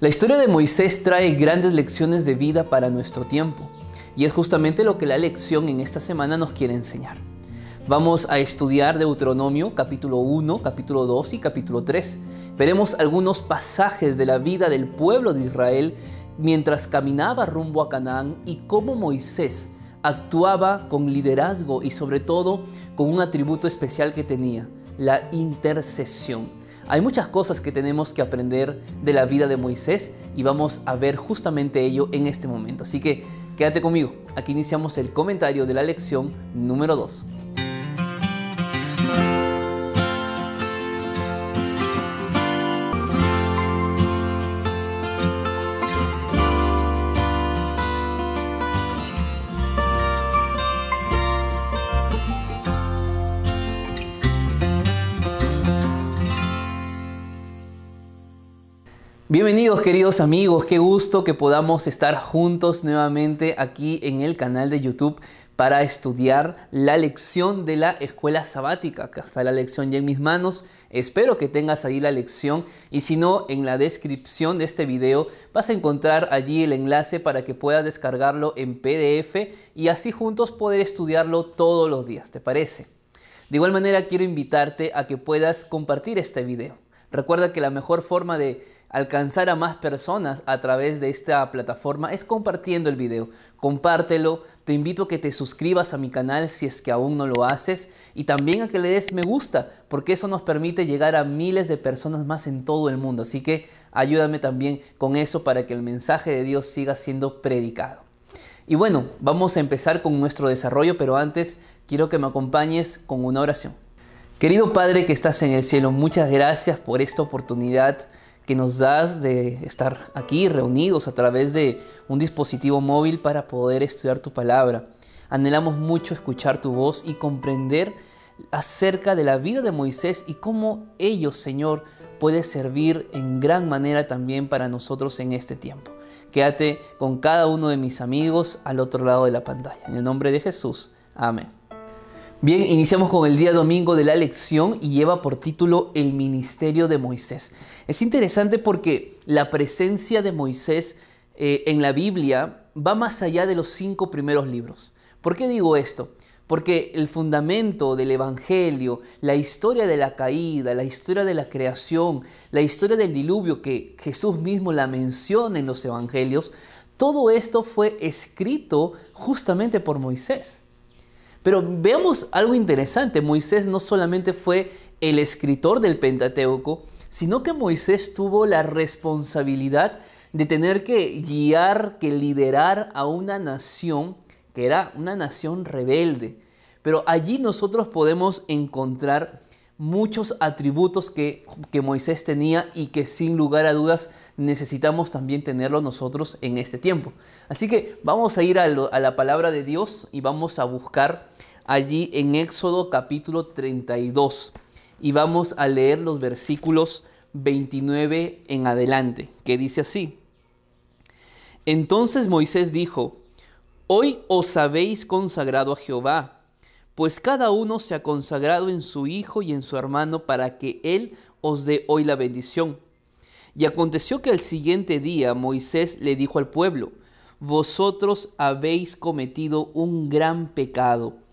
La historia de Moisés trae grandes lecciones de vida para nuestro tiempo y es justamente lo que la lección en esta semana nos quiere enseñar. Vamos a estudiar Deuteronomio capítulo 1, capítulo 2 y capítulo 3. Veremos algunos pasajes de la vida del pueblo de Israel mientras caminaba rumbo a Canaán y cómo Moisés actuaba con liderazgo y sobre todo con un atributo especial que tenía, la intercesión. Hay muchas cosas que tenemos que aprender de la vida de Moisés y vamos a ver justamente ello en este momento. Así que quédate conmigo. Aquí iniciamos el comentario de la lección número 2. Bienvenidos queridos amigos, qué gusto que podamos estar juntos nuevamente aquí en el canal de YouTube para estudiar la lección de la escuela sabática. Acá está la lección ya en mis manos. Espero que tengas ahí la lección y si no, en la descripción de este video vas a encontrar allí el enlace para que puedas descargarlo en PDF y así juntos poder estudiarlo todos los días. ¿Te parece? De igual manera quiero invitarte a que puedas compartir este video. Recuerda que la mejor forma de alcanzar a más personas a través de esta plataforma es compartiendo el video. Compártelo, te invito a que te suscribas a mi canal si es que aún no lo haces y también a que le des me gusta porque eso nos permite llegar a miles de personas más en todo el mundo. Así que ayúdame también con eso para que el mensaje de Dios siga siendo predicado. Y bueno, vamos a empezar con nuestro desarrollo, pero antes quiero que me acompañes con una oración. Querido Padre que estás en el cielo, muchas gracias por esta oportunidad que nos das de estar aquí reunidos a través de un dispositivo móvil para poder estudiar tu palabra. Anhelamos mucho escuchar tu voz y comprender acerca de la vida de Moisés y cómo ellos, Señor, puede servir en gran manera también para nosotros en este tiempo. Quédate con cada uno de mis amigos al otro lado de la pantalla. En el nombre de Jesús. Amén. Bien, iniciamos con el día domingo de la lección y lleva por título El ministerio de Moisés. Es interesante porque la presencia de Moisés eh, en la Biblia va más allá de los cinco primeros libros. ¿Por qué digo esto? Porque el fundamento del Evangelio, la historia de la caída, la historia de la creación, la historia del diluvio que Jesús mismo la menciona en los Evangelios, todo esto fue escrito justamente por Moisés. Pero veamos algo interesante, Moisés no solamente fue el escritor del Pentateuco, sino que Moisés tuvo la responsabilidad de tener que guiar, que liderar a una nación que era una nación rebelde. Pero allí nosotros podemos encontrar muchos atributos que, Moisés tenía y que sin lugar a dudas necesitamos también tenerlos nosotros en este tiempo. Así que vamos a ir a la palabra de Dios y vamos a buscar allí en Éxodo capítulo 32 y vamos a leer los versículos 29 en adelante, que dice así. Entonces Moisés dijo, Hoy os habéis consagrado a Jehová, pues cada uno se ha consagrado en su hijo y en su hermano para que él os dé hoy la bendición. Y aconteció que al siguiente día Moisés le dijo al pueblo, Vosotros habéis cometido un gran pecado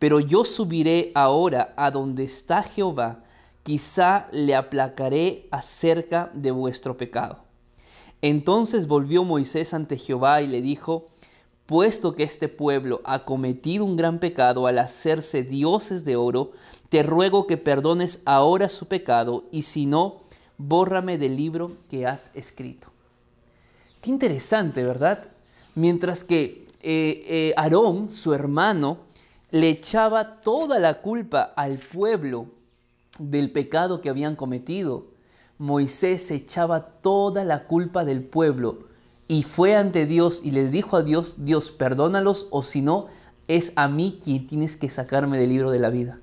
pero yo subiré ahora a donde está Jehová, quizá le aplacaré acerca de vuestro pecado. Entonces volvió Moisés ante Jehová y le dijo, puesto que este pueblo ha cometido un gran pecado al hacerse dioses de oro, te ruego que perdones ahora su pecado y si no, bórrame del libro que has escrito. Qué interesante, ¿verdad? Mientras que eh, eh, Aarón, su hermano, le echaba toda la culpa al pueblo del pecado que habían cometido. Moisés echaba toda la culpa del pueblo y fue ante Dios y les dijo a Dios, Dios, perdónalos o si no, es a mí quien tienes que sacarme del libro de la vida.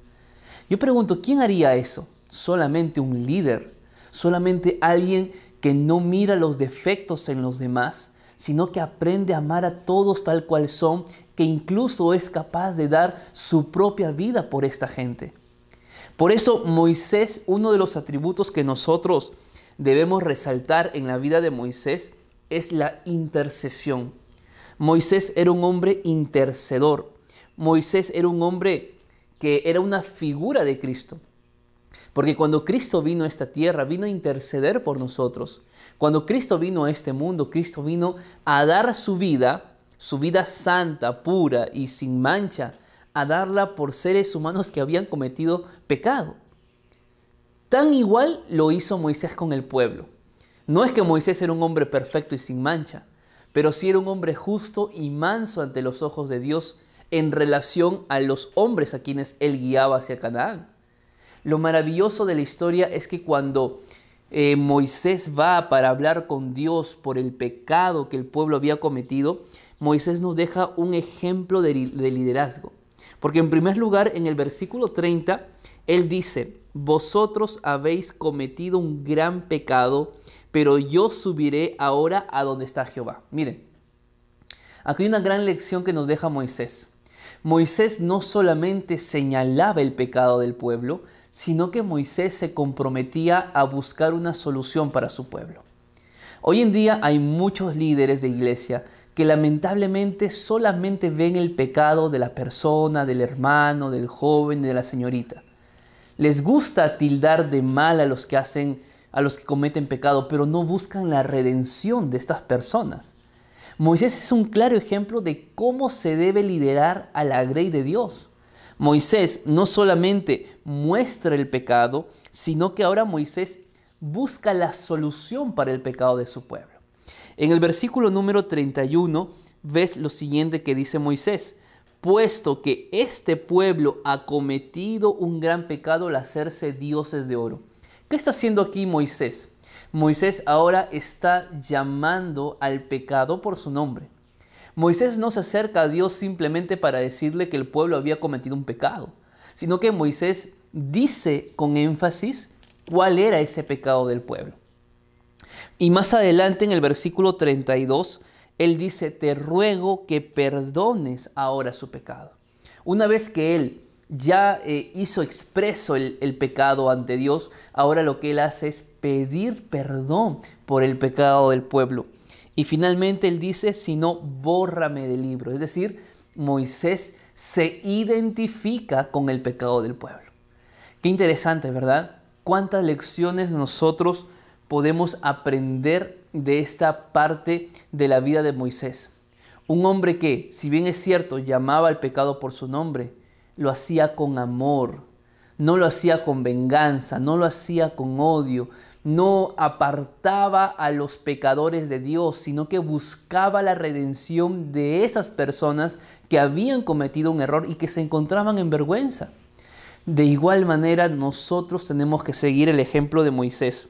Yo pregunto, ¿quién haría eso? Solamente un líder, solamente alguien que no mira los defectos en los demás, sino que aprende a amar a todos tal cual son que incluso es capaz de dar su propia vida por esta gente. Por eso Moisés, uno de los atributos que nosotros debemos resaltar en la vida de Moisés es la intercesión. Moisés era un hombre intercedor. Moisés era un hombre que era una figura de Cristo. Porque cuando Cristo vino a esta tierra, vino a interceder por nosotros. Cuando Cristo vino a este mundo, Cristo vino a dar su vida, su vida santa, pura y sin mancha, a darla por seres humanos que habían cometido pecado. Tan igual lo hizo Moisés con el pueblo. No es que Moisés era un hombre perfecto y sin mancha, pero sí era un hombre justo y manso ante los ojos de Dios en relación a los hombres a quienes él guiaba hacia Canaán. Lo maravilloso de la historia es que cuando eh, Moisés va para hablar con Dios por el pecado que el pueblo había cometido, Moisés nos deja un ejemplo de, de liderazgo. Porque en primer lugar, en el versículo 30, él dice, vosotros habéis cometido un gran pecado, pero yo subiré ahora a donde está Jehová. Miren, aquí hay una gran lección que nos deja Moisés. Moisés no solamente señalaba el pecado del pueblo, sino que Moisés se comprometía a buscar una solución para su pueblo. Hoy en día hay muchos líderes de iglesia que lamentablemente solamente ven el pecado de la persona, del hermano, del joven, de la señorita. Les gusta tildar de mal a los que hacen, a los que cometen pecado, pero no buscan la redención de estas personas. Moisés es un claro ejemplo de cómo se debe liderar a la grey de Dios. Moisés no solamente muestra el pecado, sino que ahora Moisés busca la solución para el pecado de su pueblo. En el versículo número 31 ves lo siguiente que dice Moisés, puesto que este pueblo ha cometido un gran pecado al hacerse dioses de oro. ¿Qué está haciendo aquí Moisés? Moisés ahora está llamando al pecado por su nombre. Moisés no se acerca a Dios simplemente para decirle que el pueblo había cometido un pecado, sino que Moisés dice con énfasis cuál era ese pecado del pueblo. Y más adelante en el versículo 32, él dice, te ruego que perdones ahora su pecado. Una vez que él ya eh, hizo expreso el, el pecado ante Dios, ahora lo que él hace es pedir perdón por el pecado del pueblo. Y finalmente él dice, si no, bórrame del libro. Es decir, Moisés se identifica con el pecado del pueblo. Qué interesante, ¿verdad? ¿Cuántas lecciones nosotros podemos aprender de esta parte de la vida de Moisés? Un hombre que, si bien es cierto, llamaba al pecado por su nombre, lo hacía con amor, no lo hacía con venganza, no lo hacía con odio, no apartaba a los pecadores de Dios, sino que buscaba la redención de esas personas que habían cometido un error y que se encontraban en vergüenza. De igual manera, nosotros tenemos que seguir el ejemplo de Moisés.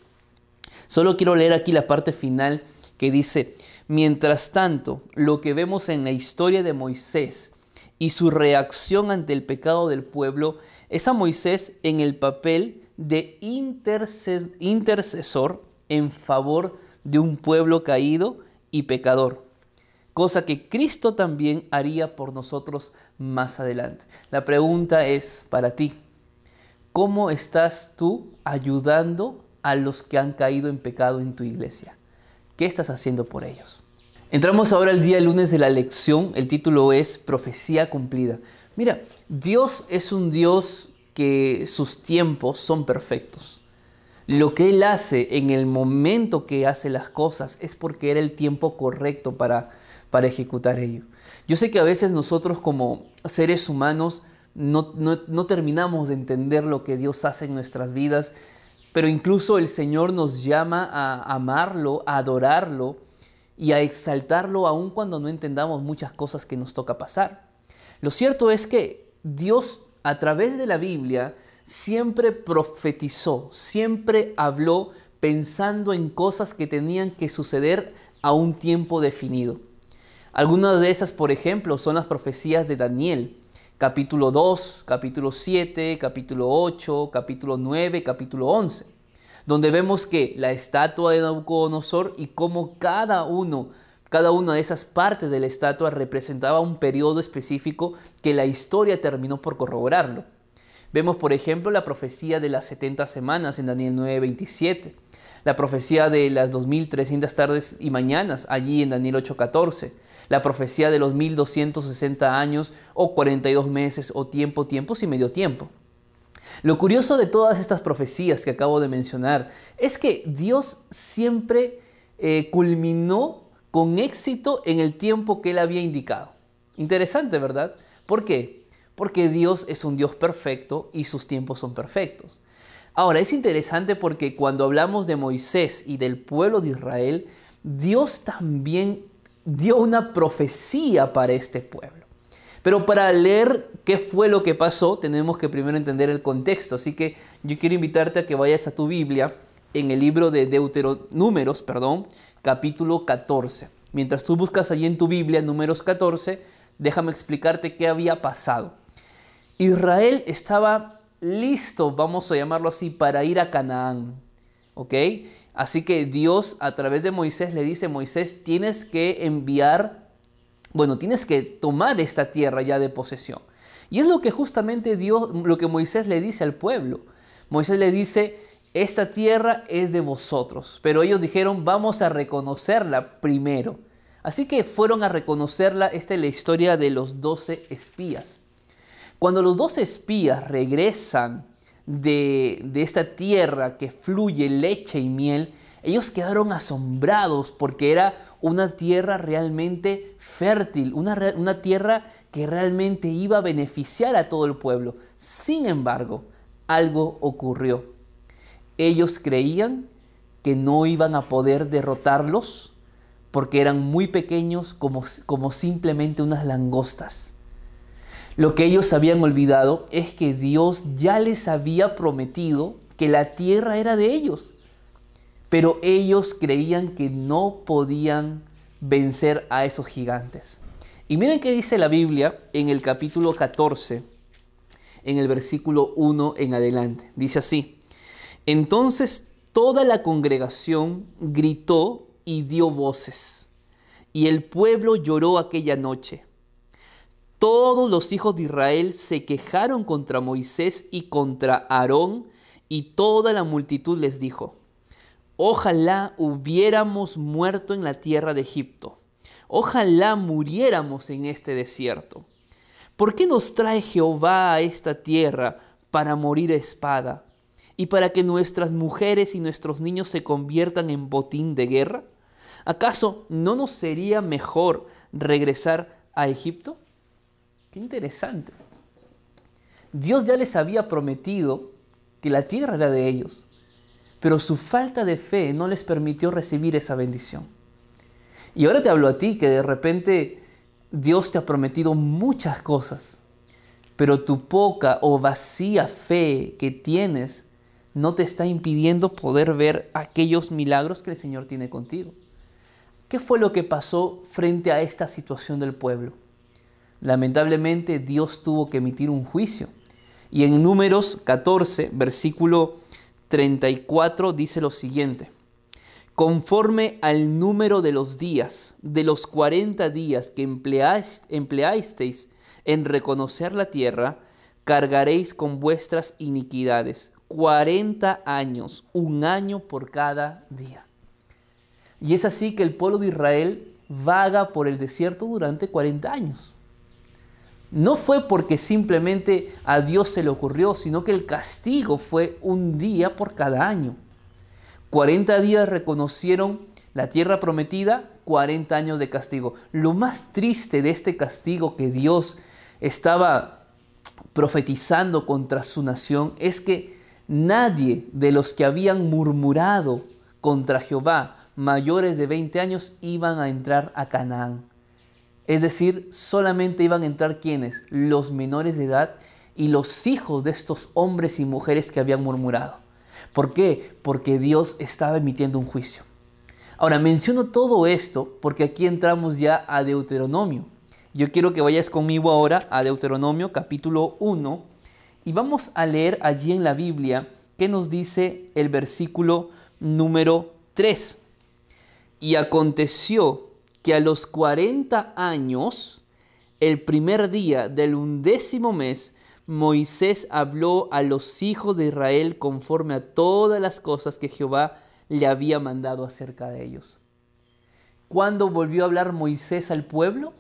Solo quiero leer aquí la parte final que dice, mientras tanto, lo que vemos en la historia de Moisés y su reacción ante el pecado del pueblo es a Moisés en el papel de intercesor en favor de un pueblo caído y pecador, cosa que Cristo también haría por nosotros más adelante. La pregunta es para ti, ¿cómo estás tú ayudando a los que han caído en pecado en tu iglesia? ¿Qué estás haciendo por ellos? Entramos ahora al día lunes de la lección, el título es Profecía cumplida. Mira, Dios es un Dios que sus tiempos son perfectos. Lo que Él hace en el momento que hace las cosas es porque era el tiempo correcto para, para ejecutar ello. Yo sé que a veces nosotros como seres humanos no, no terminamos de entender lo que Dios hace en nuestras vidas, pero incluso el Señor nos llama a amarlo, a adorarlo y a exaltarlo aun cuando no entendamos muchas cosas que nos toca pasar. Lo cierto es que Dios a través de la Biblia siempre profetizó, siempre habló pensando en cosas que tenían que suceder a un tiempo definido. Algunas de esas, por ejemplo, son las profecías de Daniel, capítulo 2, capítulo 7, capítulo 8, capítulo 9, capítulo 11, donde vemos que la estatua de Nabucodonosor y cómo cada uno cada una de esas partes de la estatua representaba un periodo específico que la historia terminó por corroborarlo. Vemos, por ejemplo, la profecía de las 70 semanas en Daniel 9:27, la profecía de las 2300 tardes y mañanas allí en Daniel 8:14, la profecía de los 1260 años o 42 meses o tiempo, tiempos y medio tiempo. Lo curioso de todas estas profecías que acabo de mencionar es que Dios siempre eh, culminó con éxito en el tiempo que él había indicado. Interesante, ¿verdad? ¿Por qué? Porque Dios es un Dios perfecto y sus tiempos son perfectos. Ahora, es interesante porque cuando hablamos de Moisés y del pueblo de Israel, Dios también dio una profecía para este pueblo. Pero para leer qué fue lo que pasó, tenemos que primero entender el contexto. Así que yo quiero invitarte a que vayas a tu Biblia en el libro de Deuteronúmeros, perdón, capítulo 14. Mientras tú buscas allí en tu Biblia números 14, déjame explicarte qué había pasado. Israel estaba listo, vamos a llamarlo así, para ir a Canaán. ¿Ok? Así que Dios a través de Moisés le dice, Moisés, tienes que enviar bueno, tienes que tomar esta tierra ya de posesión. Y es lo que justamente Dios, lo que Moisés le dice al pueblo. Moisés le dice, esta tierra es de vosotros. Pero ellos dijeron, vamos a reconocerla primero. Así que fueron a reconocerla. Esta es la historia de los doce espías. Cuando los doce espías regresan de, de esta tierra que fluye leche y miel, ellos quedaron asombrados porque era una tierra realmente fértil, una, una tierra que realmente iba a beneficiar a todo el pueblo. Sin embargo, algo ocurrió. Ellos creían que no iban a poder derrotarlos porque eran muy pequeños como, como simplemente unas langostas. Lo que ellos habían olvidado es que Dios ya les había prometido que la tierra era de ellos pero ellos creían que no podían vencer a esos gigantes. Y miren qué dice la Biblia en el capítulo 14, en el versículo 1 en adelante. Dice así, entonces toda la congregación gritó y dio voces, y el pueblo lloró aquella noche. Todos los hijos de Israel se quejaron contra Moisés y contra Aarón, y toda la multitud les dijo, Ojalá hubiéramos muerto en la tierra de Egipto. Ojalá muriéramos en este desierto. ¿Por qué nos trae Jehová a esta tierra para morir a espada y para que nuestras mujeres y nuestros niños se conviertan en botín de guerra? ¿Acaso no nos sería mejor regresar a Egipto? Qué interesante. Dios ya les había prometido que la tierra era de ellos pero su falta de fe no les permitió recibir esa bendición. Y ahora te hablo a ti que de repente Dios te ha prometido muchas cosas, pero tu poca o vacía fe que tienes no te está impidiendo poder ver aquellos milagros que el Señor tiene contigo. ¿Qué fue lo que pasó frente a esta situación del pueblo? Lamentablemente Dios tuvo que emitir un juicio. Y en números 14, versículo 34 dice lo siguiente. Conforme al número de los días, de los 40 días que empleasteis en reconocer la tierra, cargaréis con vuestras iniquidades. 40 años, un año por cada día. Y es así que el pueblo de Israel vaga por el desierto durante 40 años. No fue porque simplemente a Dios se le ocurrió, sino que el castigo fue un día por cada año. 40 días reconocieron la tierra prometida, 40 años de castigo. Lo más triste de este castigo que Dios estaba profetizando contra su nación es que nadie de los que habían murmurado contra Jehová mayores de 20 años iban a entrar a Canaán. Es decir, solamente iban a entrar quienes? Los menores de edad y los hijos de estos hombres y mujeres que habían murmurado. ¿Por qué? Porque Dios estaba emitiendo un juicio. Ahora, menciono todo esto porque aquí entramos ya a Deuteronomio. Yo quiero que vayas conmigo ahora a Deuteronomio capítulo 1 y vamos a leer allí en la Biblia qué nos dice el versículo número 3. Y aconteció que a los 40 años, el primer día del undécimo mes, Moisés habló a los hijos de Israel conforme a todas las cosas que Jehová le había mandado acerca de ellos. ¿Cuándo volvió a hablar Moisés al pueblo?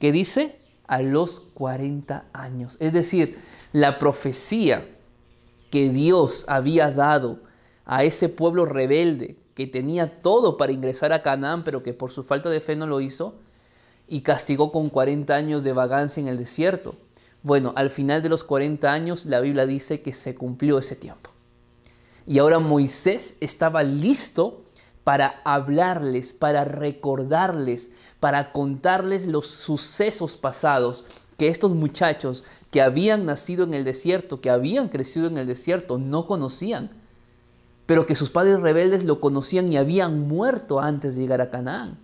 ¿Qué dice? A los 40 años. Es decir, la profecía que Dios había dado a ese pueblo rebelde que tenía todo para ingresar a Canaán, pero que por su falta de fe no lo hizo, y castigó con 40 años de vagancia en el desierto. Bueno, al final de los 40 años la Biblia dice que se cumplió ese tiempo. Y ahora Moisés estaba listo para hablarles, para recordarles, para contarles los sucesos pasados que estos muchachos que habían nacido en el desierto, que habían crecido en el desierto, no conocían, pero que sus padres rebeldes lo conocían y habían muerto antes de llegar a Canaán.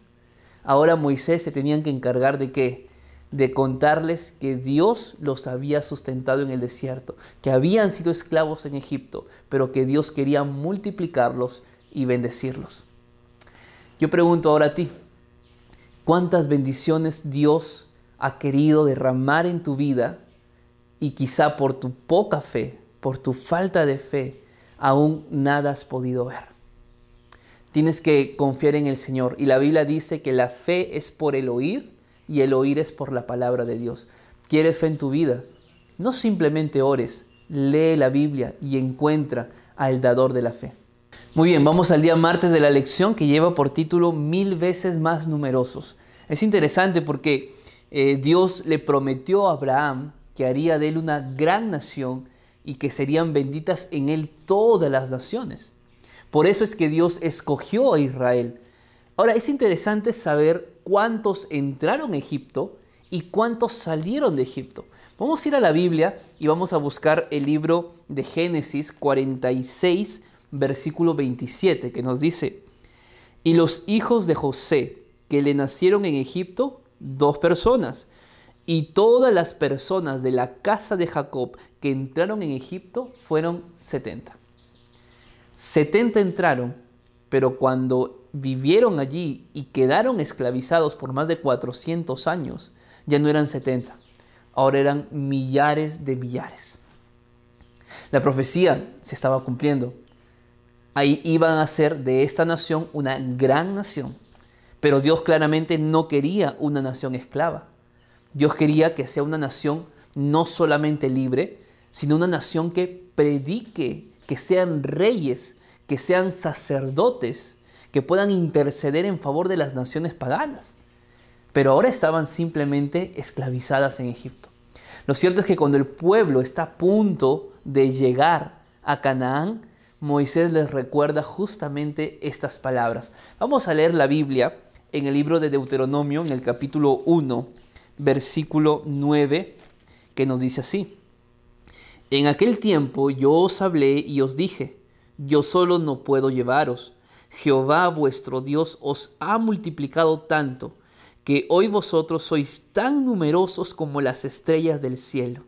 Ahora Moisés se tenían que encargar de qué? de contarles que Dios los había sustentado en el desierto, que habían sido esclavos en Egipto, pero que Dios quería multiplicarlos y bendecirlos. Yo pregunto ahora a ti, ¿cuántas bendiciones Dios ha querido derramar en tu vida y quizá por tu poca fe, por tu falta de fe, aún nada has podido ver? Tienes que confiar en el Señor y la Biblia dice que la fe es por el oír y el oír es por la palabra de Dios. ¿Quieres fe en tu vida? No simplemente ores, lee la Biblia y encuentra al dador de la fe. Muy bien, vamos al día martes de la lección que lleva por título Mil veces más numerosos. Es interesante porque eh, Dios le prometió a Abraham que haría de él una gran nación y que serían benditas en él todas las naciones. Por eso es que Dios escogió a Israel. Ahora, es interesante saber cuántos entraron a Egipto y cuántos salieron de Egipto. Vamos a ir a la Biblia y vamos a buscar el libro de Génesis 46, versículo 27, que nos dice, y los hijos de José que le nacieron en Egipto, dos personas, y todas las personas de la casa de Jacob que entraron en Egipto fueron 70. 70 entraron, pero cuando vivieron allí y quedaron esclavizados por más de 400 años, ya no eran 70, ahora eran millares de millares. La profecía se estaba cumpliendo. Ahí iban a ser de esta nación una gran nación. Pero Dios claramente no quería una nación esclava. Dios quería que sea una nación no solamente libre, sino una nación que predique, que sean reyes, que sean sacerdotes, que puedan interceder en favor de las naciones paganas. Pero ahora estaban simplemente esclavizadas en Egipto. Lo cierto es que cuando el pueblo está a punto de llegar a Canaán, Moisés les recuerda justamente estas palabras. Vamos a leer la Biblia en el libro de Deuteronomio, en el capítulo 1, versículo 9, que nos dice así. En aquel tiempo yo os hablé y os dije, yo solo no puedo llevaros Jehová vuestro Dios os ha multiplicado tanto, que hoy vosotros sois tan numerosos como las estrellas del cielo.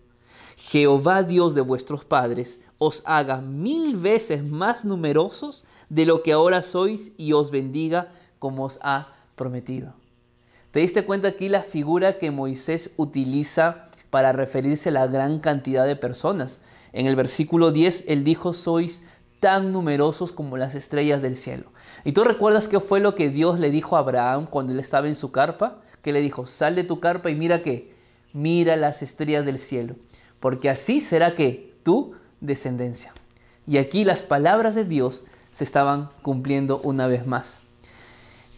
Jehová Dios de vuestros padres os haga mil veces más numerosos de lo que ahora sois y os bendiga como os ha prometido. ¿Te diste cuenta aquí la figura que Moisés utiliza para referirse a la gran cantidad de personas? En el versículo 10 él dijo, sois tan numerosos como las estrellas del cielo. ¿Y tú recuerdas qué fue lo que Dios le dijo a Abraham cuando él estaba en su carpa? Que le dijo, sal de tu carpa y mira qué, mira las estrellas del cielo, porque así será que tu descendencia. Y aquí las palabras de Dios se estaban cumpliendo una vez más.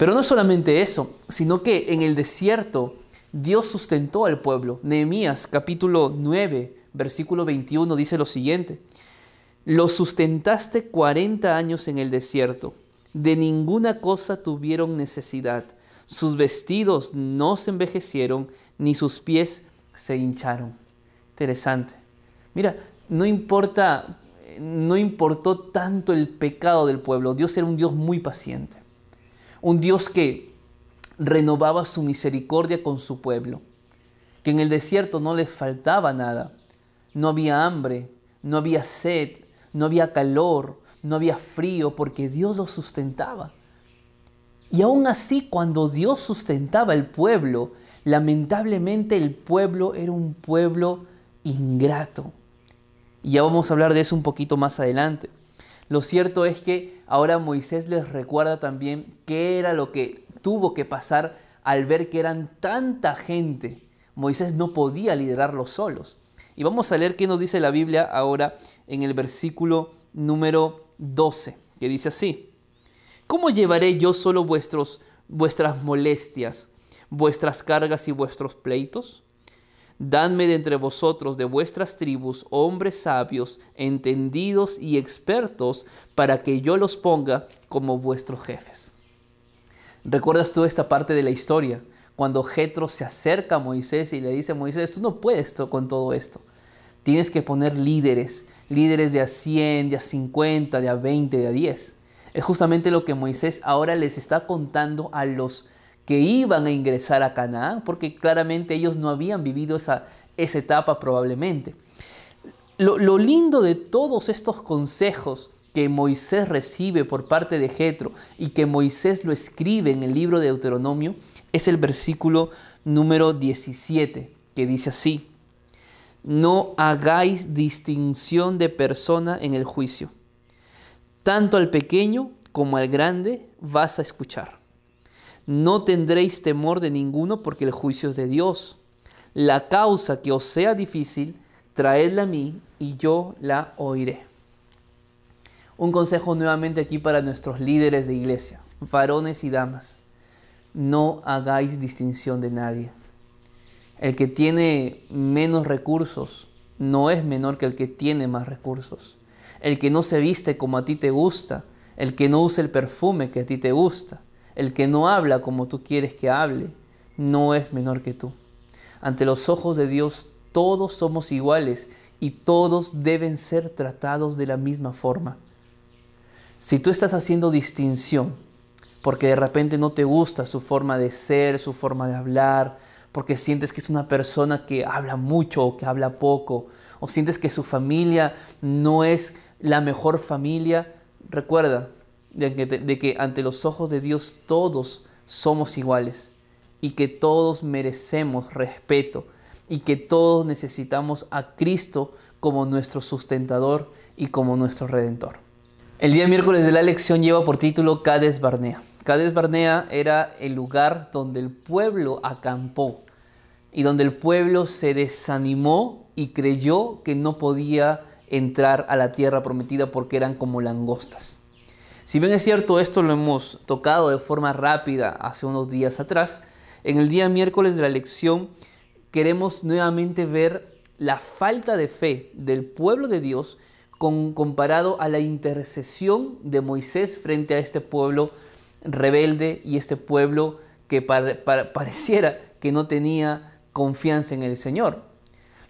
Pero no solamente eso, sino que en el desierto Dios sustentó al pueblo. Nehemías capítulo 9, versículo 21 dice lo siguiente. Lo sustentaste 40 años en el desierto. De ninguna cosa tuvieron necesidad. Sus vestidos no se envejecieron, ni sus pies se hincharon. Interesante. Mira, no importa, no importó tanto el pecado del pueblo. Dios era un Dios muy paciente. Un Dios que renovaba su misericordia con su pueblo. Que en el desierto no les faltaba nada. No había hambre, no había sed, no había calor, no había frío, porque Dios los sustentaba. Y aún así, cuando Dios sustentaba el pueblo, lamentablemente el pueblo era un pueblo ingrato. Y ya vamos a hablar de eso un poquito más adelante. Lo cierto es que ahora Moisés les recuerda también qué era lo que tuvo que pasar al ver que eran tanta gente. Moisés no podía liderarlos solos. Y vamos a leer qué nos dice la Biblia ahora en el versículo número 12, que dice así. ¿Cómo llevaré yo solo vuestros, vuestras molestias, vuestras cargas y vuestros pleitos? Dadme de entre vosotros, de vuestras tribus, hombres sabios, entendidos y expertos, para que yo los ponga como vuestros jefes. ¿Recuerdas tú esta parte de la historia? Cuando Jetro se acerca a Moisés y le dice a Moisés, tú no puedes con todo esto. Tienes que poner líderes, líderes de a 100, de a 50, de a 20, de a 10. Es justamente lo que Moisés ahora les está contando a los que iban a ingresar a Canaán, porque claramente ellos no habían vivido esa, esa etapa probablemente. Lo, lo, lindo de todos estos consejos que Moisés recibe por parte de Jetro y que Moisés lo escribe en el libro de Deuteronomio es el versículo número 17, que dice así, no hagáis distinción de persona en el juicio, tanto al pequeño como al grande vas a escuchar. No tendréis temor de ninguno porque el juicio es de Dios. La causa que os sea difícil, traedla a mí y yo la oiré. Un consejo nuevamente aquí para nuestros líderes de iglesia, varones y damas. No hagáis distinción de nadie. El que tiene menos recursos no es menor que el que tiene más recursos. El que no se viste como a ti te gusta, el que no usa el perfume que a ti te gusta, el que no habla como tú quieres que hable, no es menor que tú. Ante los ojos de Dios todos somos iguales y todos deben ser tratados de la misma forma. Si tú estás haciendo distinción, porque de repente no te gusta su forma de ser, su forma de hablar, porque sientes que es una persona que habla mucho o que habla poco, o sientes que su familia no es la mejor familia, recuerda de que, ante los ojos de Dios todos somos iguales y que todos merecemos respeto y que todos necesitamos a Cristo como nuestro sustentador y como nuestro redentor. El día miércoles de la lección lleva por título Cades Barnea. Cades Barnea era el lugar donde el pueblo acampó y donde el pueblo se desanimó y creyó que no podía entrar a la tierra prometida porque eran como langostas. Si bien es cierto, esto lo hemos tocado de forma rápida hace unos días atrás, en el día miércoles de la lección queremos nuevamente ver la falta de fe del pueblo de Dios comparado a la intercesión de Moisés frente a este pueblo rebelde y este pueblo que pareciera que no tenía confianza en el Señor.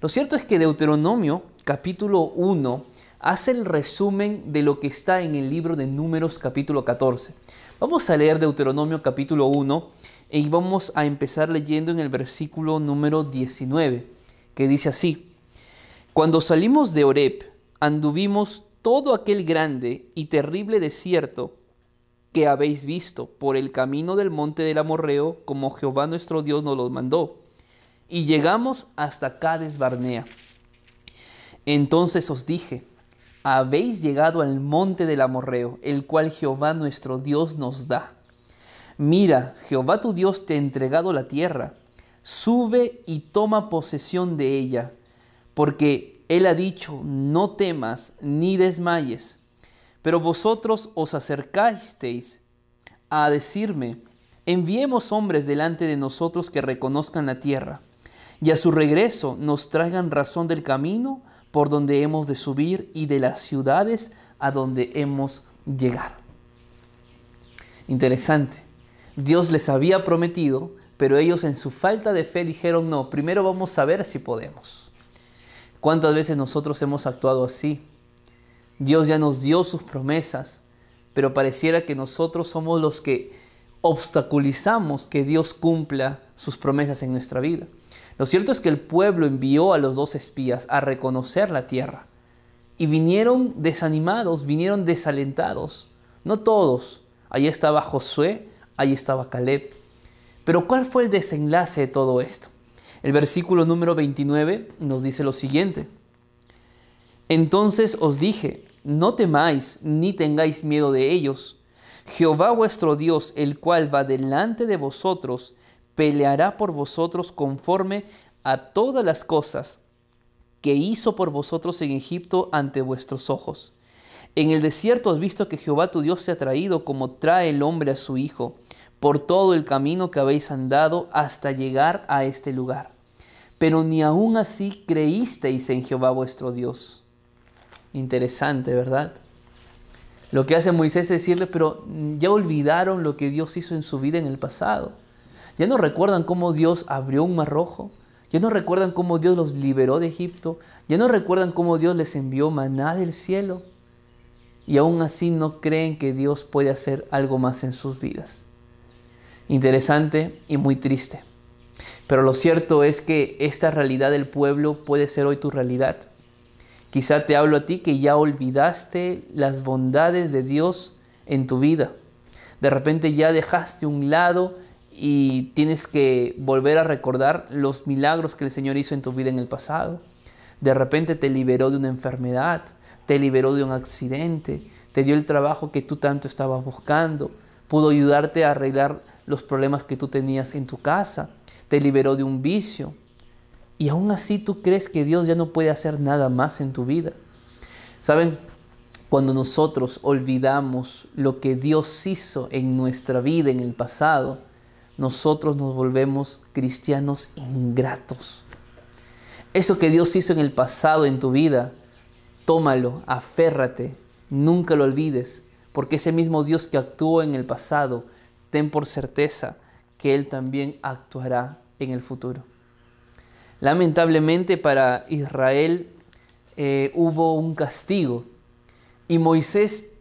Lo cierto es que Deuteronomio capítulo 1 hace el resumen de lo que está en el libro de Números capítulo 14. Vamos a leer Deuteronomio capítulo 1 y vamos a empezar leyendo en el versículo número 19, que dice así, Cuando salimos de Oreb, anduvimos todo aquel grande y terrible desierto que habéis visto por el camino del monte del Amorreo, como Jehová nuestro Dios nos los mandó. Y llegamos hasta Cades Barnea. Entonces os dije, habéis llegado al monte del Amorreo, el cual Jehová nuestro Dios nos da. Mira, Jehová tu Dios te ha entregado la tierra. Sube y toma posesión de ella, porque él ha dicho, no temas ni desmayes. Pero vosotros os acercasteis a decirme, enviemos hombres delante de nosotros que reconozcan la tierra, y a su regreso nos traigan razón del camino por donde hemos de subir y de las ciudades a donde hemos llegar. Interesante. Dios les había prometido, pero ellos en su falta de fe dijeron, no, primero vamos a ver si podemos. ¿Cuántas veces nosotros hemos actuado así? Dios ya nos dio sus promesas, pero pareciera que nosotros somos los que obstaculizamos que Dios cumpla sus promesas en nuestra vida. Lo cierto es que el pueblo envió a los dos espías a reconocer la tierra y vinieron desanimados, vinieron desalentados. No todos. Allí estaba Josué, allí estaba Caleb. Pero ¿cuál fue el desenlace de todo esto? El versículo número 29 nos dice lo siguiente. Entonces os dije, no temáis ni tengáis miedo de ellos. Jehová vuestro Dios, el cual va delante de vosotros, peleará por vosotros conforme a todas las cosas que hizo por vosotros en Egipto ante vuestros ojos. En el desierto has visto que Jehová tu Dios te ha traído como trae el hombre a su hijo, por todo el camino que habéis andado hasta llegar a este lugar. Pero ni aun así creísteis en Jehová vuestro Dios. Interesante, ¿verdad? Lo que hace Moisés es decirle, pero ya olvidaron lo que Dios hizo en su vida en el pasado. Ya no recuerdan cómo Dios abrió un mar rojo. Ya no recuerdan cómo Dios los liberó de Egipto. Ya no recuerdan cómo Dios les envió maná del cielo. Y aún así no creen que Dios puede hacer algo más en sus vidas. Interesante y muy triste. Pero lo cierto es que esta realidad del pueblo puede ser hoy tu realidad. Quizá te hablo a ti que ya olvidaste las bondades de Dios en tu vida. De repente ya dejaste un lado y tienes que volver a recordar los milagros que el Señor hizo en tu vida en el pasado. De repente te liberó de una enfermedad, te liberó de un accidente, te dio el trabajo que tú tanto estabas buscando, pudo ayudarte a arreglar los problemas que tú tenías en tu casa, te liberó de un vicio, y aún así tú crees que Dios ya no puede hacer nada más en tu vida. ¿Saben? Cuando nosotros olvidamos lo que Dios hizo en nuestra vida en el pasado, nosotros nos volvemos cristianos ingratos. Eso que Dios hizo en el pasado en tu vida, tómalo, aférrate, nunca lo olvides, porque ese mismo Dios que actuó en el pasado, ten por certeza que Él también actuará en el futuro. Lamentablemente para Israel eh, hubo un castigo y Moisés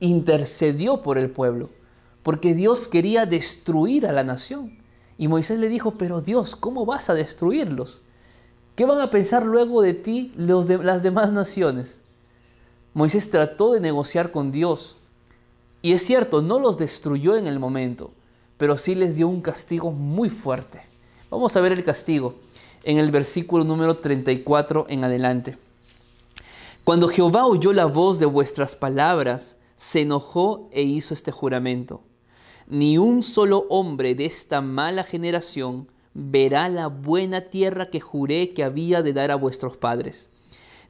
intercedió por el pueblo, porque Dios quería destruir a la nación. Y Moisés le dijo, pero Dios, ¿cómo vas a destruirlos? ¿Qué van a pensar luego de ti los de, las demás naciones? Moisés trató de negociar con Dios. Y es cierto, no los destruyó en el momento, pero sí les dio un castigo muy fuerte. Vamos a ver el castigo en el versículo número 34 en adelante. Cuando Jehová oyó la voz de vuestras palabras, se enojó e hizo este juramento. Ni un solo hombre de esta mala generación verá la buena tierra que juré que había de dar a vuestros padres.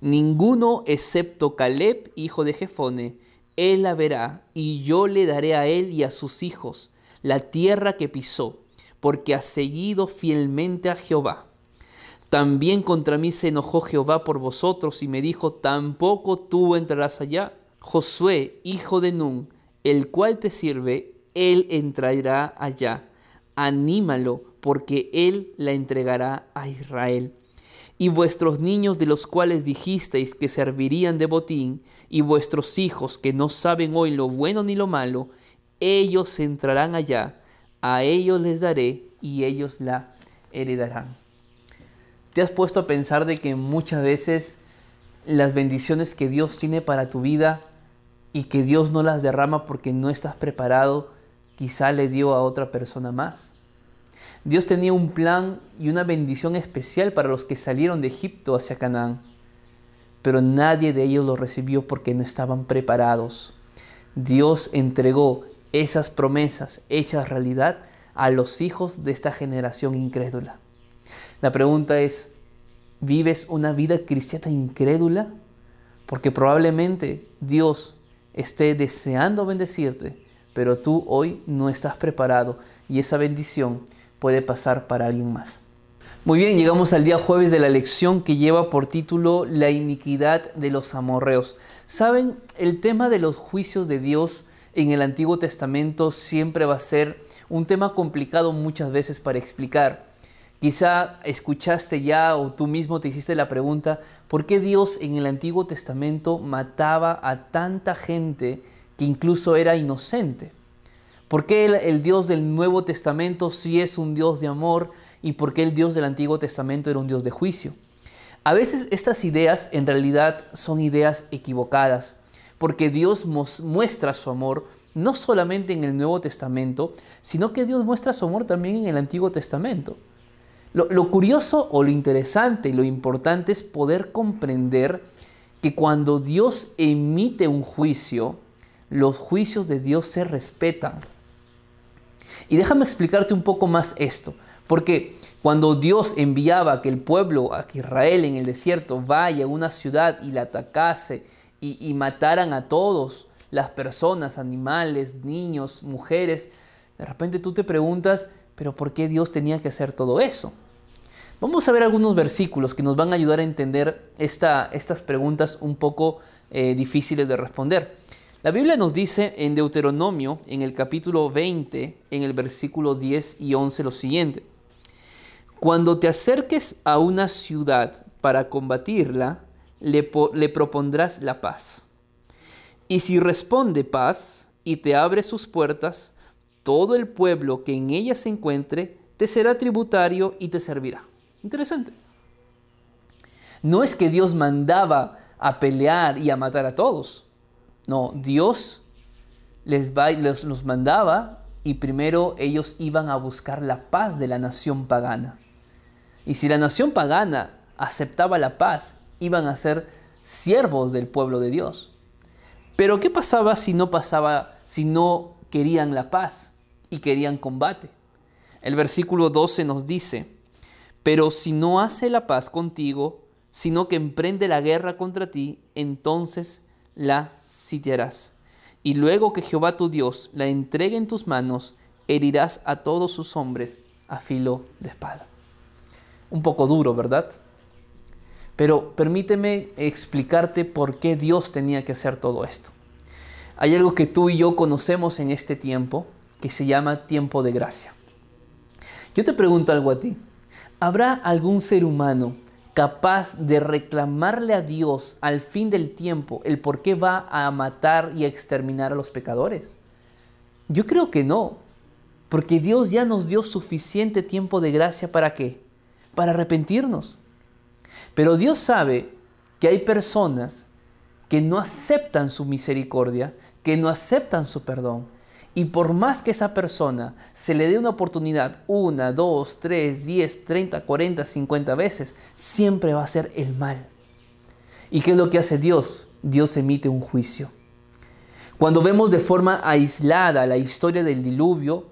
Ninguno excepto Caleb, hijo de Jefone, él la verá, y yo le daré a él y a sus hijos la tierra que pisó, porque ha seguido fielmente a Jehová. También contra mí se enojó Jehová por vosotros y me dijo, tampoco tú entrarás allá. Josué, hijo de Nun, el cual te sirve, él entrará allá. Anímalo, porque él la entregará a Israel. Y vuestros niños de los cuales dijisteis que servirían de botín, y vuestros hijos que no saben hoy lo bueno ni lo malo, ellos entrarán allá, a ellos les daré, y ellos la heredarán. ¿Te has puesto a pensar de que muchas veces las bendiciones que Dios tiene para tu vida y que Dios no las derrama porque no estás preparado, quizá le dio a otra persona más? Dios tenía un plan y una bendición especial para los que salieron de Egipto hacia Canaán, pero nadie de ellos lo recibió porque no estaban preparados. Dios entregó esas promesas hechas realidad a los hijos de esta generación incrédula. La pregunta es, ¿vives una vida cristiana incrédula? Porque probablemente Dios esté deseando bendecirte, pero tú hoy no estás preparado y esa bendición puede pasar para alguien más. Muy bien, llegamos al día jueves de la lección que lleva por título La iniquidad de los amorreos. Saben, el tema de los juicios de Dios en el Antiguo Testamento siempre va a ser un tema complicado muchas veces para explicar. Quizá escuchaste ya o tú mismo te hiciste la pregunta, ¿por qué Dios en el Antiguo Testamento mataba a tanta gente que incluso era inocente? ¿Por qué el, Dios del Nuevo Testamento sí es un Dios de amor y por qué el Dios del Antiguo Testamento era un Dios de juicio? A veces estas ideas en realidad son ideas equivocadas, porque Dios muestra su amor no solamente en el Nuevo Testamento, sino que Dios muestra su amor también en el Antiguo Testamento. Lo, lo curioso o lo interesante y lo importante es poder comprender que cuando Dios emite un juicio, los juicios de Dios se respetan. Y déjame explicarte un poco más esto, porque cuando Dios enviaba que el pueblo, a Israel en el desierto, vaya a una ciudad y la atacase y, mataran a todos, las personas, animales, niños, mujeres, de repente tú te preguntas, pero ¿por qué Dios tenía que hacer todo eso? Vamos a ver algunos versículos que nos van a ayudar a entender esta, estas preguntas un poco eh, difíciles de responder. La Biblia nos dice en Deuteronomio, en el capítulo 20, en el versículo 10 y 11, lo siguiente. Cuando te acerques a una ciudad para combatirla, le, le propondrás la paz. Y si responde paz y te abre sus puertas, todo el pueblo que en ella se encuentre te será tributario y te servirá. Interesante. No es que Dios mandaba a pelear y a matar a todos. No, Dios les, les los mandaba y primero ellos iban a buscar la paz de la nación pagana. Y si la nación pagana aceptaba la paz, iban a ser siervos del pueblo de Dios. Pero ¿qué pasaba si no pasaba, si no querían la paz y querían combate? El versículo 12 nos dice, pero si no hace la paz contigo, sino que emprende la guerra contra ti, entonces la sitiarás. Y luego que Jehová tu Dios la entregue en tus manos, herirás a todos sus hombres a filo de espada. Un poco duro, ¿verdad? Pero permíteme explicarte por qué Dios tenía que hacer todo esto. Hay algo que tú y yo conocemos en este tiempo que se llama tiempo de gracia. Yo te pregunto algo a ti. ¿Habrá algún ser humano capaz de reclamarle a Dios al fin del tiempo el por qué va a matar y a exterminar a los pecadores? Yo creo que no, porque Dios ya nos dio suficiente tiempo de gracia para qué? Para arrepentirnos. Pero Dios sabe que hay personas que no aceptan su misericordia, que no aceptan su perdón. Y por más que esa persona se le dé una oportunidad una, dos, tres, diez, treinta, cuarenta, cincuenta veces, siempre va a ser el mal. ¿Y qué es lo que hace Dios? Dios emite un juicio. Cuando vemos de forma aislada la historia del diluvio,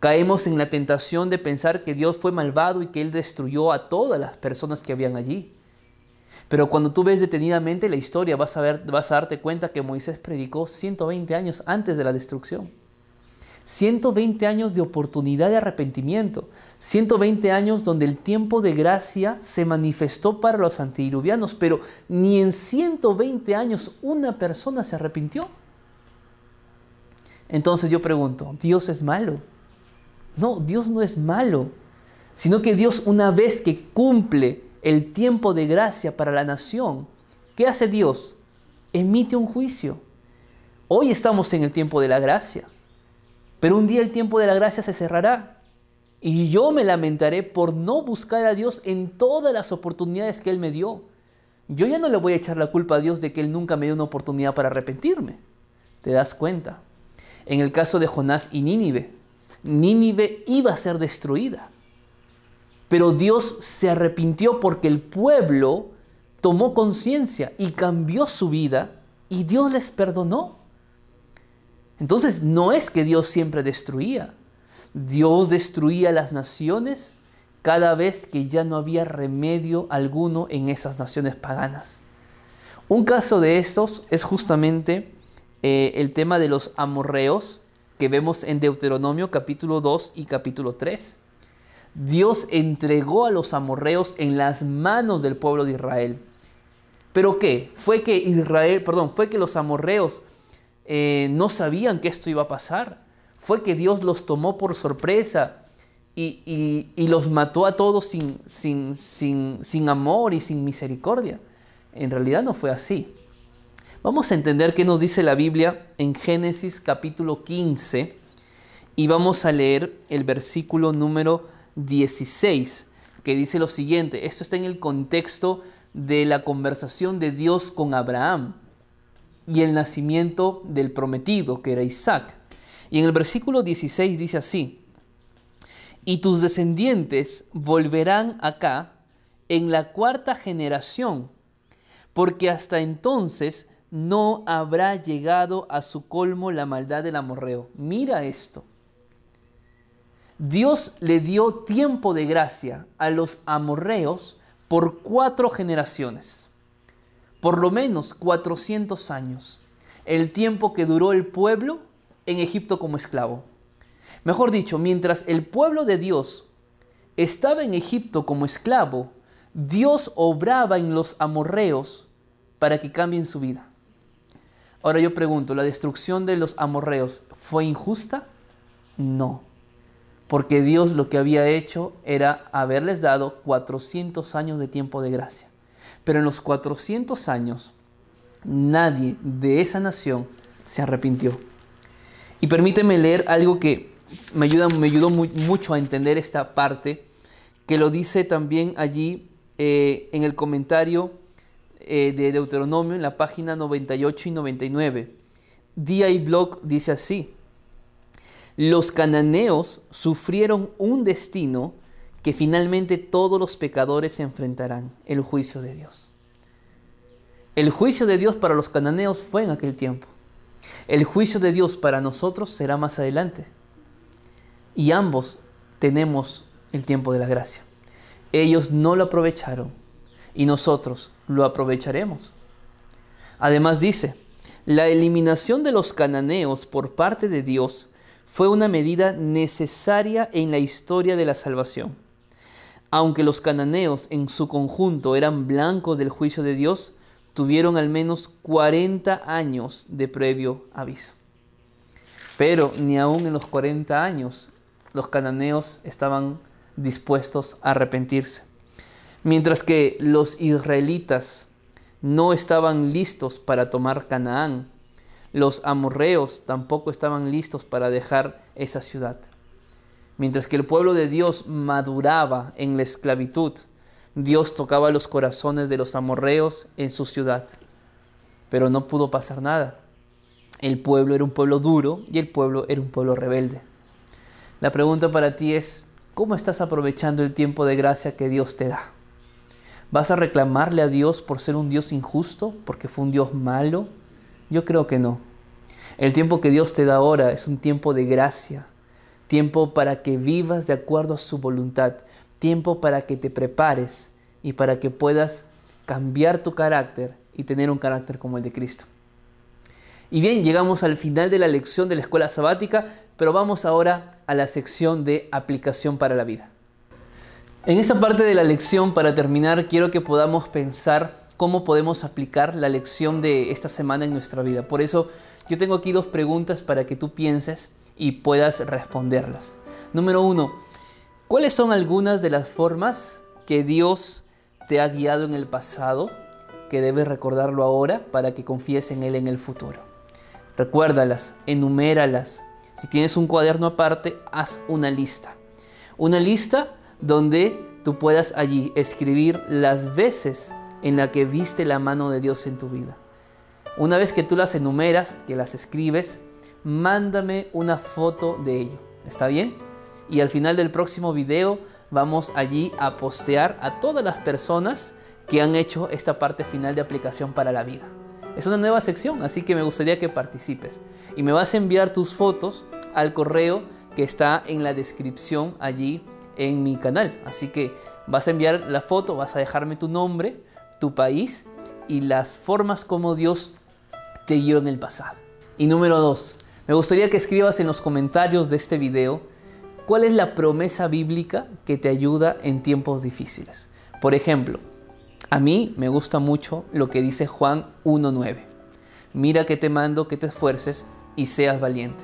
caemos en la tentación de pensar que Dios fue malvado y que Él destruyó a todas las personas que habían allí. Pero cuando tú ves detenidamente la historia, vas a, ver, vas a darte cuenta que Moisés predicó 120 años antes de la destrucción. 120 años de oportunidad de arrepentimiento. 120 años donde el tiempo de gracia se manifestó para los antidiluvianos, pero ni en 120 años una persona se arrepintió. Entonces yo pregunto, ¿Dios es malo? No, Dios no es malo, sino que Dios una vez que cumple el tiempo de gracia para la nación, ¿qué hace Dios? Emite un juicio. Hoy estamos en el tiempo de la gracia, pero un día el tiempo de la gracia se cerrará. Y yo me lamentaré por no buscar a Dios en todas las oportunidades que Él me dio. Yo ya no le voy a echar la culpa a Dios de que Él nunca me dio una oportunidad para arrepentirme. ¿Te das cuenta? En el caso de Jonás y Nínive, Nínive iba a ser destruida. Pero Dios se arrepintió porque el pueblo tomó conciencia y cambió su vida y Dios les perdonó. Entonces no es que Dios siempre destruía. Dios destruía las naciones cada vez que ya no había remedio alguno en esas naciones paganas. Un caso de estos es justamente eh, el tema de los amorreos que vemos en Deuteronomio capítulo 2 y capítulo 3. Dios entregó a los amorreos en las manos del pueblo de Israel. ¿Pero qué? Fue que Israel, perdón, fue que los amorreos eh, no sabían que esto iba a pasar. Fue que Dios los tomó por sorpresa y, los mató a todos sin, sin, sin amor y sin misericordia. En realidad no fue así. Vamos a entender qué nos dice la Biblia en Génesis capítulo 15 y vamos a leer el versículo número 16, que dice lo siguiente, esto está en el contexto de la conversación de Dios con Abraham y el nacimiento del prometido, que era Isaac. Y en el versículo 16 dice así, y tus descendientes volverán acá en la cuarta generación, porque hasta entonces no habrá llegado a su colmo la maldad del amorreo. Mira esto. Dios le dio tiempo de gracia a los amorreos por cuatro generaciones, por lo menos 400 años, el tiempo que duró el pueblo en Egipto como esclavo. Mejor dicho, mientras el pueblo de Dios estaba en Egipto como esclavo, Dios obraba en los amorreos para que cambien su vida. Ahora yo pregunto, ¿la destrucción de los amorreos fue injusta? No, porque Dios lo que había hecho era haberles dado 400 años de tiempo de gracia. Pero en los 400 años nadie de esa nación se arrepintió. Y permíteme leer algo que me, ayuda, me ayudó mucho a entender esta parte, que lo dice también allí eh, en el comentario eh, de Deuteronomio, en la página 98 y 99. D.I. Block dice así, los cananeos sufrieron un destino que finalmente todos los pecadores enfrentarán, el juicio de Dios. El juicio de Dios para los cananeos fue en aquel tiempo. El juicio de Dios para nosotros será más adelante. Y ambos tenemos el tiempo de la gracia. Ellos no lo aprovecharon y nosotros lo aprovecharemos. Además dice, la eliminación de los cananeos por parte de Dios fue una medida necesaria en la historia de la salvación. Aunque los cananeos en su conjunto eran blancos del juicio de Dios, tuvieron al menos 40 años de previo aviso. Pero ni aún en los 40 años los cananeos estaban dispuestos a arrepentirse. Mientras que los israelitas no estaban listos para tomar Canaán, los amorreos tampoco estaban listos para dejar esa ciudad. Mientras que el pueblo de Dios maduraba en la esclavitud, Dios tocaba los corazones de los amorreos en su ciudad. Pero no pudo pasar nada. El pueblo era un pueblo duro y el pueblo era un pueblo rebelde. La pregunta para ti es, ¿cómo estás aprovechando el tiempo de gracia que Dios te da? ¿Vas a reclamarle a Dios por ser un Dios injusto, porque fue un Dios malo? Yo creo que no. El tiempo que Dios te da ahora es un tiempo de gracia, tiempo para que vivas de acuerdo a su voluntad, tiempo para que te prepares y para que puedas cambiar tu carácter y tener un carácter como el de Cristo. Y bien, llegamos al final de la lección de la escuela sabática, pero vamos ahora a la sección de aplicación para la vida. En esta parte de la lección, para terminar, quiero que podamos pensar cómo podemos aplicar la lección de esta semana en nuestra vida. Por eso yo tengo aquí dos preguntas para que tú pienses y puedas responderlas. Número uno, ¿cuáles son algunas de las formas que Dios te ha guiado en el pasado que debes recordarlo ahora para que confíes en Él en el futuro? Recuérdalas, enuméralas. Si tienes un cuaderno aparte, haz una lista. Una lista donde tú puedas allí escribir las veces en la que viste la mano de Dios en tu vida. Una vez que tú las enumeras, que las escribes, mándame una foto de ello. ¿Está bien? Y al final del próximo video vamos allí a postear a todas las personas que han hecho esta parte final de aplicación para la vida. Es una nueva sección, así que me gustaría que participes. Y me vas a enviar tus fotos al correo que está en la descripción allí en mi canal. Así que vas a enviar la foto, vas a dejarme tu nombre, tu país y las formas como Dios te guió en el pasado. Y número dos, me gustaría que escribas en los comentarios de este video cuál es la promesa bíblica que te ayuda en tiempos difíciles. Por ejemplo, a mí me gusta mucho lo que dice Juan 1.9. Mira que te mando que te esfuerces y seas valiente.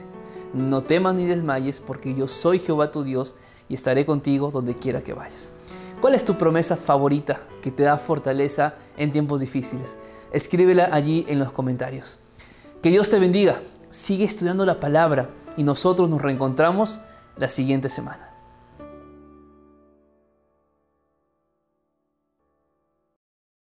No temas ni desmayes porque yo soy Jehová tu Dios y estaré contigo donde quiera que vayas. ¿Cuál es tu promesa favorita que te da fortaleza en tiempos difíciles? Escríbela allí en los comentarios. Que Dios te bendiga. Sigue estudiando la palabra y nosotros nos reencontramos la siguiente semana.